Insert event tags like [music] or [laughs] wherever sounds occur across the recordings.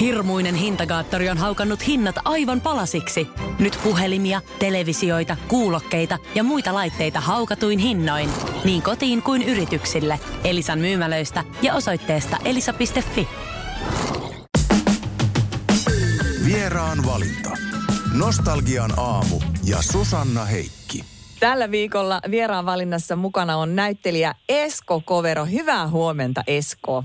Hirmuinen hintakaattori on haukannut hinnat aivan palasiksi. Nyt puhelimia, televisioita, kuulokkeita ja muita laitteita haukatuin hinnoin. Niin kotiin kuin yrityksille. Elisan myymälöistä ja osoitteesta elisa.fi. Vieraan valinta. Nostalgian aamu ja Susanna Heikki. Tällä viikolla vieraan valinnassa mukana on näyttelijä Esko Kovero. Hyvää huomenta Esko.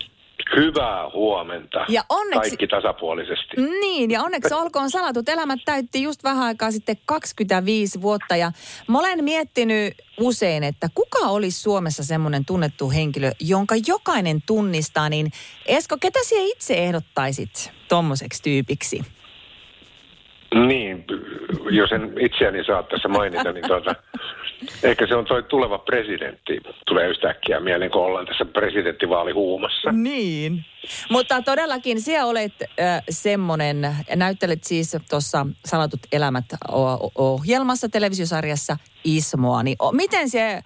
Hyvää huomenta. Ja onneksi... Kaikki tasapuolisesti. Niin, ja onneksi olkoon salatut elämät täytti just vähän aikaa sitten 25 vuotta. Ja mä olen miettinyt usein, että kuka olisi Suomessa semmoinen tunnettu henkilö, jonka jokainen tunnistaa. Niin Esko, ketä sinä itse ehdottaisit tommoseksi tyypiksi? Niin, jos en itseäni saa tässä mainita, niin tuota, [laughs] ehkä se on toi tuleva presidentti. Tulee yhtäkkiä mieleen, kun ollaan tässä presidenttivaalihuumassa. Niin. Mutta todellakin sinä olet äh, semmoinen, näyttelet siis tuossa Salatut elämät ohjelmassa, televisiosarjassa Ismoa. Niin miten se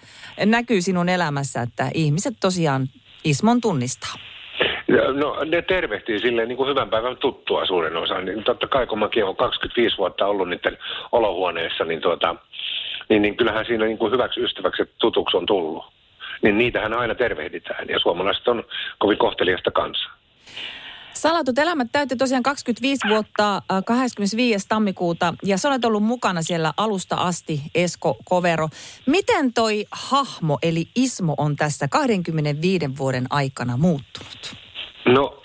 näkyy sinun elämässä, että ihmiset tosiaan Ismon tunnistaa? No ne tervehtii silleen niin kuin hyvän päivän tuttua suurin osa. Niin totta kai kun mäkin olen 25 vuotta ollut niiden olohuoneessa, niin, tuota, niin, niin kyllähän siinä niin kuin hyväksi ystäväksi tutuksi on tullut. Niin niitähän aina tervehditään ja suomalaiset on kovin kohteliasta kanssa. Salatut elämät täytti tosiaan 25 vuotta 25. Äh, tammikuuta ja sä olet ollut mukana siellä alusta asti, Esko Kovero. Miten toi hahmo eli Ismo on tässä 25 vuoden aikana muuttunut? No,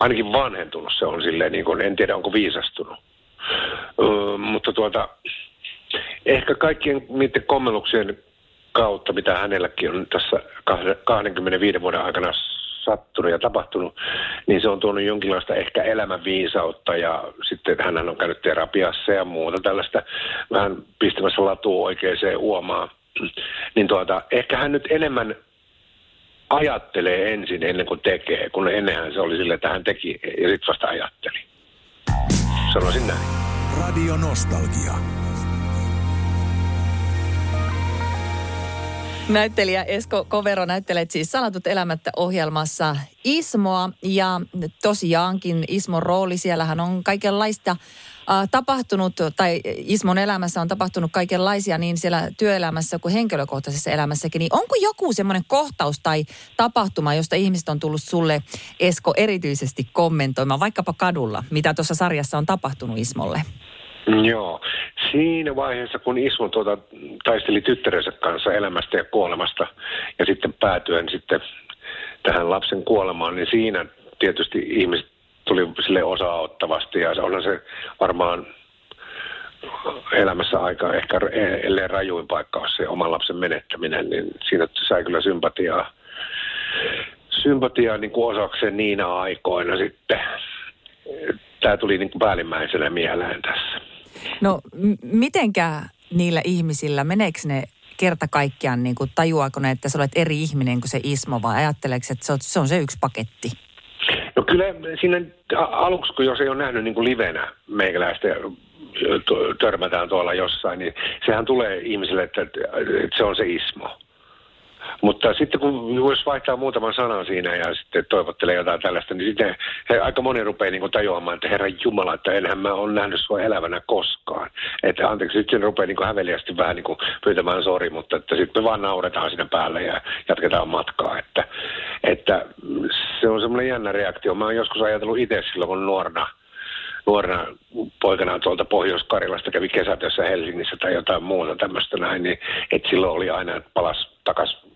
ainakin vanhentunut se on silleen, niin kuin, en tiedä onko viisastunut. Öö, mutta tuota, ehkä kaikkien niiden kommeluksien kautta, mitä hänelläkin on tässä 25 vuoden aikana sattunut ja tapahtunut, niin se on tuonut jonkinlaista ehkä elämänviisautta ja sitten hän on käynyt terapiassa ja muuta tällaista vähän pistämässä latua oikeaan uomaan. Niin tuota, ehkä hän nyt enemmän ajattelee ensin ennen kuin tekee, kun ennenhän se oli sille, että hän teki ja sitten vasta ajatteli. Sanoisin näin. Radio Nostalgia. Näyttelijä Esko Kovero näyttelet siis Salatut elämättä ohjelmassa Ismoa ja tosiaankin Ismon rooli, siellähän on kaikenlaista äh, tapahtunut, tai Ismon elämässä on tapahtunut kaikenlaisia niin siellä työelämässä kuin henkilökohtaisessa elämässäkin, niin onko joku semmoinen kohtaus tai tapahtuma, josta ihmiset on tullut sulle, Esko, erityisesti kommentoimaan, vaikkapa kadulla, mitä tuossa sarjassa on tapahtunut Ismolle? Joo. Siinä vaiheessa, kun Ismo tuota, taisteli tyttärensä kanssa elämästä ja kuolemasta ja sitten päätyen sitten tähän lapsen kuolemaan, niin siinä tietysti ihmiset tuli sille osa-ottavasti ja se on se varmaan elämässä aika ehkä ellei rajuin paikka on se oman lapsen menettäminen, niin siinä sai kyllä sympatiaa, sympatiaa niin kuin osakseen niinä aikoina sitten. Tämä tuli niin päällimmäisenä mieleen tässä. No m- mitenkä niillä ihmisillä, meneekö ne kerta kaikkiaan, niin kuin, tajuaako ne, että sä olet eri ihminen kuin se Ismo, vai ajatteleeko, että se on, se on se yksi paketti? No kyllä siinä aluksi, kun jos ei ole nähnyt niin kuin livenä meikäläistä törmätään tuolla jossain, niin sehän tulee ihmisille, että, että se on se Ismo. Mutta sitten kun jos vaihtaa muutaman sanan siinä ja sitten toivottelee jotain tällaista, niin sitten he, aika moni rupeaa niin tajuamaan, että Herra Jumala, että enhän mä ole nähnyt sua elävänä koskaan. Että anteeksi, sitten rupeaa niin häveliästi vähän niin pyytämään sori, mutta että sitten me vaan nauretaan siinä päällä ja jatketaan matkaa. Että, että se on semmoinen jännä reaktio. Mä oon joskus ajatellut itse silloin, kun nuorena – nuorena poikana tuolta Pohjois-Karilasta kävi kesätössä Helsingissä tai jotain muuta tämmöistä näin, niin että silloin oli aina, palas takas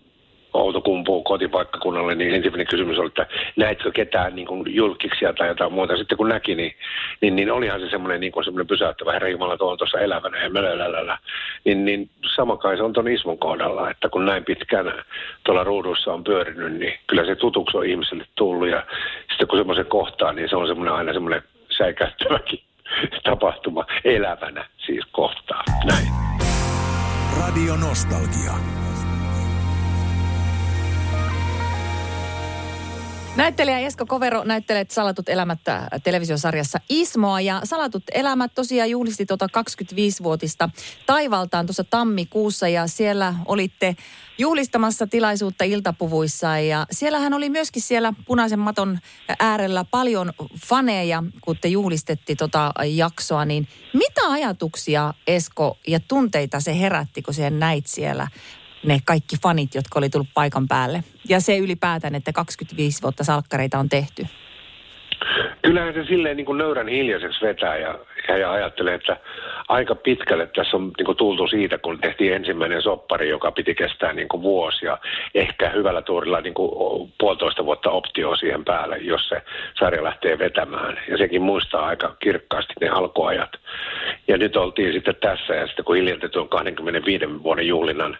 Outokumpuun kotipaikkakunnalle, niin ensimmäinen kysymys oli, että näitkö ketään niin kuin julkiksia tai jotain muuta. Sitten kun näki, niin, niin, niin olihan se semmoinen, niin kuin semmoinen pysäyttävä, herra Jumala, tuo on tuossa elävänä ja mölölälällä. Niin, niin sama kai se on tuon Ismon kohdalla, että kun näin pitkään tuolla ruudussa on pyörinyt, niin kyllä se tutuksi on ihmiselle tullut. Ja sitten kun semmoisen kohtaa, niin se on semmoinen aina semmoinen säikäyttäväkin [laughs] tapahtuma elävänä siis kohtaa. Näin. Radio Nostalgia. Näyttelijä Esko Kovero näyttelet Salatut elämät äh, televisiosarjassa Ismoa. Ja Salatut elämät tosiaan juhlisti tuota 25-vuotista taivaltaan tuossa tammikuussa. Ja siellä olitte juhlistamassa tilaisuutta iltapuvuissa. Ja siellähän oli myöskin siellä punaisen maton äärellä paljon faneja, kun te juhlistetti tota jaksoa, niin mitä ajatuksia Esko ja tunteita se herätti, kun sen näit siellä ne kaikki fanit, jotka oli tullut paikan päälle. Ja se ylipäätään, että 25 vuotta salkkareita on tehty. Kyllähän se silleen niin kuin nöyrän hiljaiseksi vetää ja, ja, ja ajattelee, että aika pitkälle tässä on niin kuin tultu siitä, kun tehtiin ensimmäinen soppari, joka piti kestää niin kuin vuosi ja ehkä hyvällä tuurilla niin kuin puolitoista vuotta optio siihen päälle, jos se sarja lähtee vetämään. Ja sekin muistaa aika kirkkaasti ne alkuajat. Ja nyt oltiin sitten tässä ja sitten kun hiljentetty on 25 vuoden juhlinnan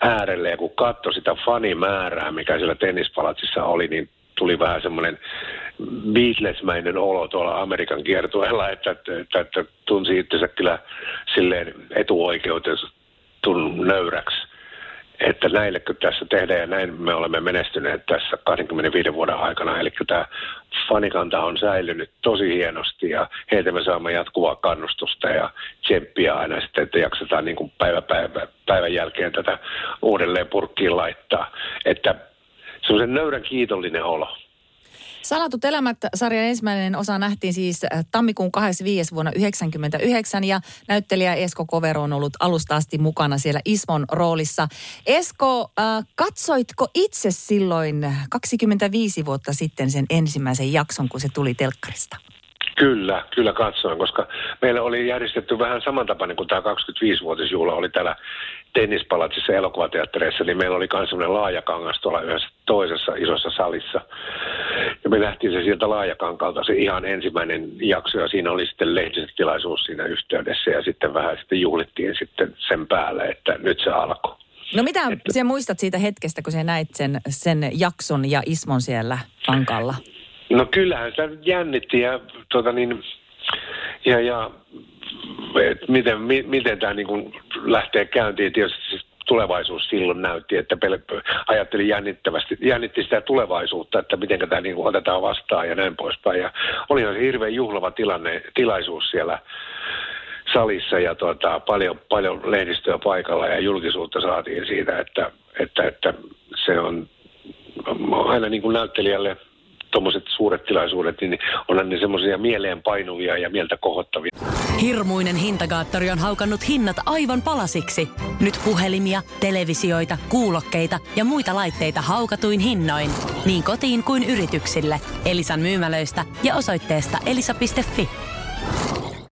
äärelle ja kun katsoi sitä fanimäärää, mikä siellä tennispalatsissa oli, niin tuli vähän semmoinen Beatlesmäinen olo tuolla Amerikan kiertueella, että, että, että, että tunsi itsensä kyllä silleen etuoikeutetun nöyräksi. Että näillekö tässä tehdään ja näin me olemme menestyneet tässä 25 vuoden aikana. Eli tämä fanikanta on säilynyt tosi hienosti ja heiltä me saamme jatkuvaa kannustusta ja tsemppiä aina sitten, että jaksetaan niin kuin päivä, päivä, päivän jälkeen tätä uudelleen purkkiin laittaa. Että se on se nöyrän kiitollinen olo. Salatut elämät sarjan ensimmäinen osa nähtiin siis äh, tammikuun 25. vuonna 1999 ja näyttelijä Esko Kovero on ollut alusta asti mukana siellä Ismon roolissa. Esko, äh, katsoitko itse silloin 25 vuotta sitten sen ensimmäisen jakson, kun se tuli telkkarista? Kyllä, kyllä katsoin, koska meillä oli järjestetty vähän samantapainen kuin tämä 25-vuotisjuhla oli täällä tennispalatsissa elokuvateattereissa, niin meillä oli myös semmoinen laajakangas tuolla yhdessä toisessa isossa salissa. Ja me lähtiin se sieltä laajakankalta se ihan ensimmäinen jakso ja siinä oli sitten lehdistötilaisuus siinä yhteydessä ja sitten vähän sitten juhlittiin sitten sen päälle, että nyt se alkoi. No mitä että... sä muistat siitä hetkestä, kun sä näit sen, sen jakson ja Ismon siellä kankalla? No kyllähän sitä jännitti ja, tuota niin, ja, ja et miten, mi, miten tämä niin lähtee käyntiin. Tietysti siis tulevaisuus silloin näytti, että pel- ajattelin jännittävästi, jännitti sitä tulevaisuutta, että miten tämä niin otetaan vastaan ja näin poispäin. Ja olihan se hirveän juhlava tilanne, tilaisuus siellä salissa ja tuota, paljon, paljon lehdistöä paikalla ja julkisuutta saatiin siitä, että, että, että se on aina niin kuin näyttelijälle – tuommoiset suuret tilaisuudet, niin onhan ne semmoisia mieleen painuvia ja mieltä kohottavia. Hirmuinen hintakaattori on haukannut hinnat aivan palasiksi. Nyt puhelimia, televisioita, kuulokkeita ja muita laitteita haukatuin hinnoin. Niin kotiin kuin yrityksille. Elisan myymälöistä ja osoitteesta elisa.fi.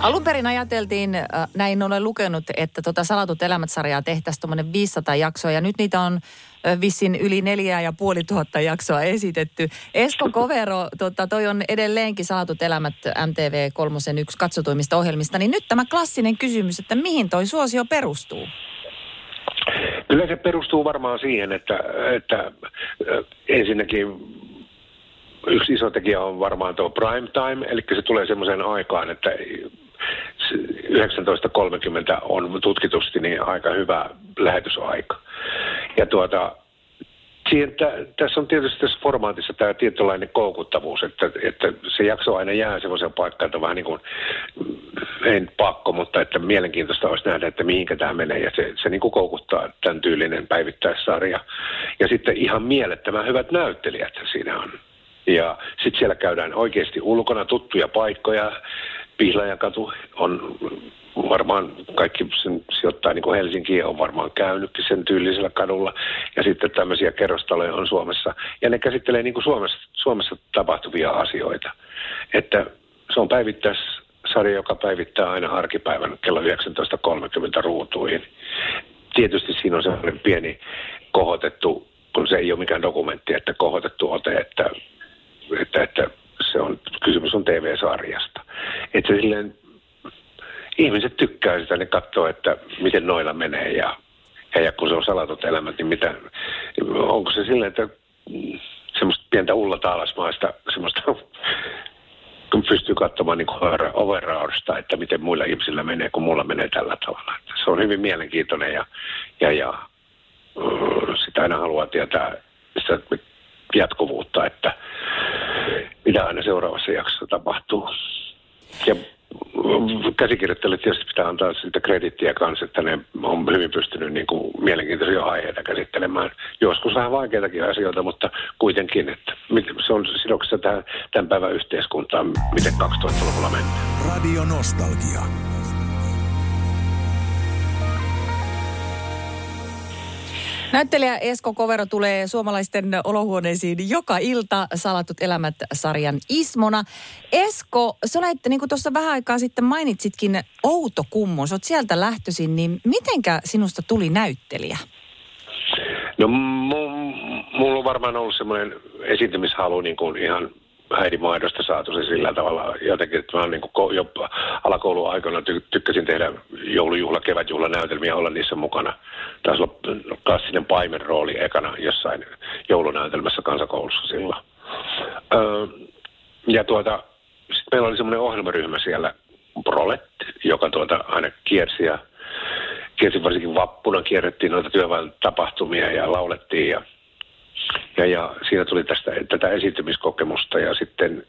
Alun perin ajateltiin, äh, näin olen lukenut, että tota Salatut elämät-sarjaa tehtäisiin tuommoinen 500 jaksoa ja nyt niitä on vissin yli neljä ja puoli tuhatta jaksoa esitetty. Esko Kovero, tota, toi on edelleenkin Salatut elämät MTV kolmosen yksi katsotuimmista ohjelmista, niin nyt tämä klassinen kysymys, että mihin toi suosio perustuu? Kyllä se perustuu varmaan siihen, että, että ensinnäkin yksi iso tekijä on varmaan tuo prime time, eli se tulee semmoiseen aikaan, että 1930 on tutkitusti niin aika hyvä lähetysaika. Ja tuota, Siihen, t- tässä on tietysti tässä formaatissa tämä tietynlainen koukuttavuus, että, että se jakso aina jää semmoisen paikkaan, että vähän niin kuin, en pakko, mutta että mielenkiintoista olisi nähdä, että mihinkä tämä menee. Ja se, se niin kuin koukuttaa tämän tyylinen päivittäissarja. Ja sitten ihan mielettömän hyvät näyttelijät siinä on. Ja sitten siellä käydään oikeasti ulkona tuttuja paikkoja. Pihlajakatu on varmaan kaikki sen sijoittaa niin kuin Helsinkiin on varmaan käynytkin sen tyylisellä kadulla. Ja sitten tämmöisiä kerrostaloja on Suomessa. Ja ne käsittelee niin kuin Suomessa, Suomessa tapahtuvia asioita. Että se on päivittäissarja, joka päivittää aina arkipäivän kello 19.30 ruutuihin. Tietysti siinä on sellainen pieni kohotettu kun se ei ole mikään dokumentti, että kohotettu ote, että, että, että se on, kysymys on TV-sarjasta. Että silleen, ihmiset tykkää sitä, ne katsoo, että miten noilla menee ja, ja, kun se on salatut elämät, niin mitä, onko se silleen, että semmoista pientä Ulla Taalasmaista, semmoista kun pystyy katsomaan niin overraursta, että miten muilla ihmisillä menee, kun mulla menee tällä tavalla. Se on hyvin mielenkiintoinen ja, ja, ja sitä aina haluaa tietää sitä jatkuvuutta, että mitä aina seuraavassa jaksossa tapahtuu. Ja käsikirjoittelijat tietysti pitää antaa sitä kredittiä kanssa, että ne on hyvin pystynyt niin kuin mielenkiintoisia aiheita käsittelemään. Joskus vähän vaikeitakin asioita, mutta kuitenkin, että se on sidoksessa tähän, tämän päivän yhteiskuntaan, miten 2000-luvulla mennään. Radio Nostalgia. Näyttelijä Esko Kovero tulee suomalaisten olohuoneisiin joka ilta Salatut elämät-sarjan Ismona. Esko, sä olet, niin kuin tuossa vähän aikaa sitten mainitsitkin, Outokummun. Sä oot sieltä lähtöisin, niin mitenkä sinusta tuli näyttelijä? No mulla on varmaan ollut semmoinen esiintymishalu niin kuin ihan äidinmaidosta saatu se sillä tavalla jotenkin, että mä niin kuin jo alakoulun aikana ty- tykkäsin tehdä joulujuhla, kevätjuhla näytelmiä, olla niissä mukana. Taisi olla klassinen paimen rooli ekana jossain joulunäytelmässä kansakoulussa silloin. Öö, ja tuota, sitten meillä oli semmoinen ohjelmaryhmä siellä, Prolet, joka tuota aina kiersi ja kiersi varsinkin vappuna, kierrettiin noita tapahtumia ja laulettiin ja ja, ja siinä tuli tästä, tätä esiintymiskokemusta ja sitten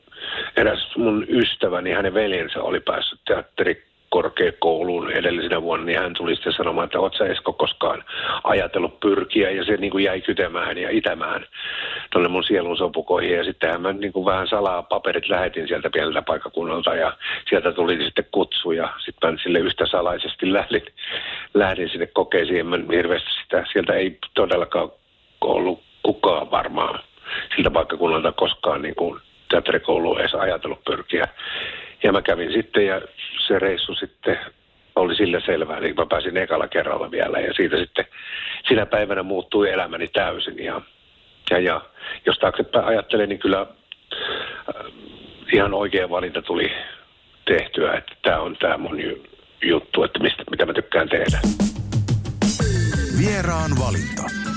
eräs mun ystäväni, hänen veljensä oli päässyt teatterikorkeakouluun edellisenä vuonna, niin hän tuli sitten sanomaan, että oot sä Esko koskaan ajatellut pyrkiä? Ja se niin kuin jäi kytemään ja itämään tuonne mun sielun sopukoihin. Ja sittenhän mä niin kuin vähän salaa paperit lähetin sieltä pieneltä paikakunnalta ja sieltä tuli sitten kutsu ja sitten mä sille yhtä salaisesti [laughs] lähdin, lähdin sinne kokeisiin, mä hirveästi sitä, sieltä ei todellakaan ollut kukaan varmaan siltä paikkakunnalta koskaan niin kuin teatterikoulu edes ajatellut pyrkiä. Ja mä kävin sitten ja se reissu sitten oli sillä selvää, niin mä pääsin ekalla kerralla vielä ja siitä sitten sinä päivänä muuttui elämäni täysin ja, ja, ja jos taaksepäin ajattelen, niin kyllä äh, ihan oikea valinta tuli tehtyä, että tämä on tämä mun juttu, että mistä, mitä mä tykkään tehdä. Vieraan valinta.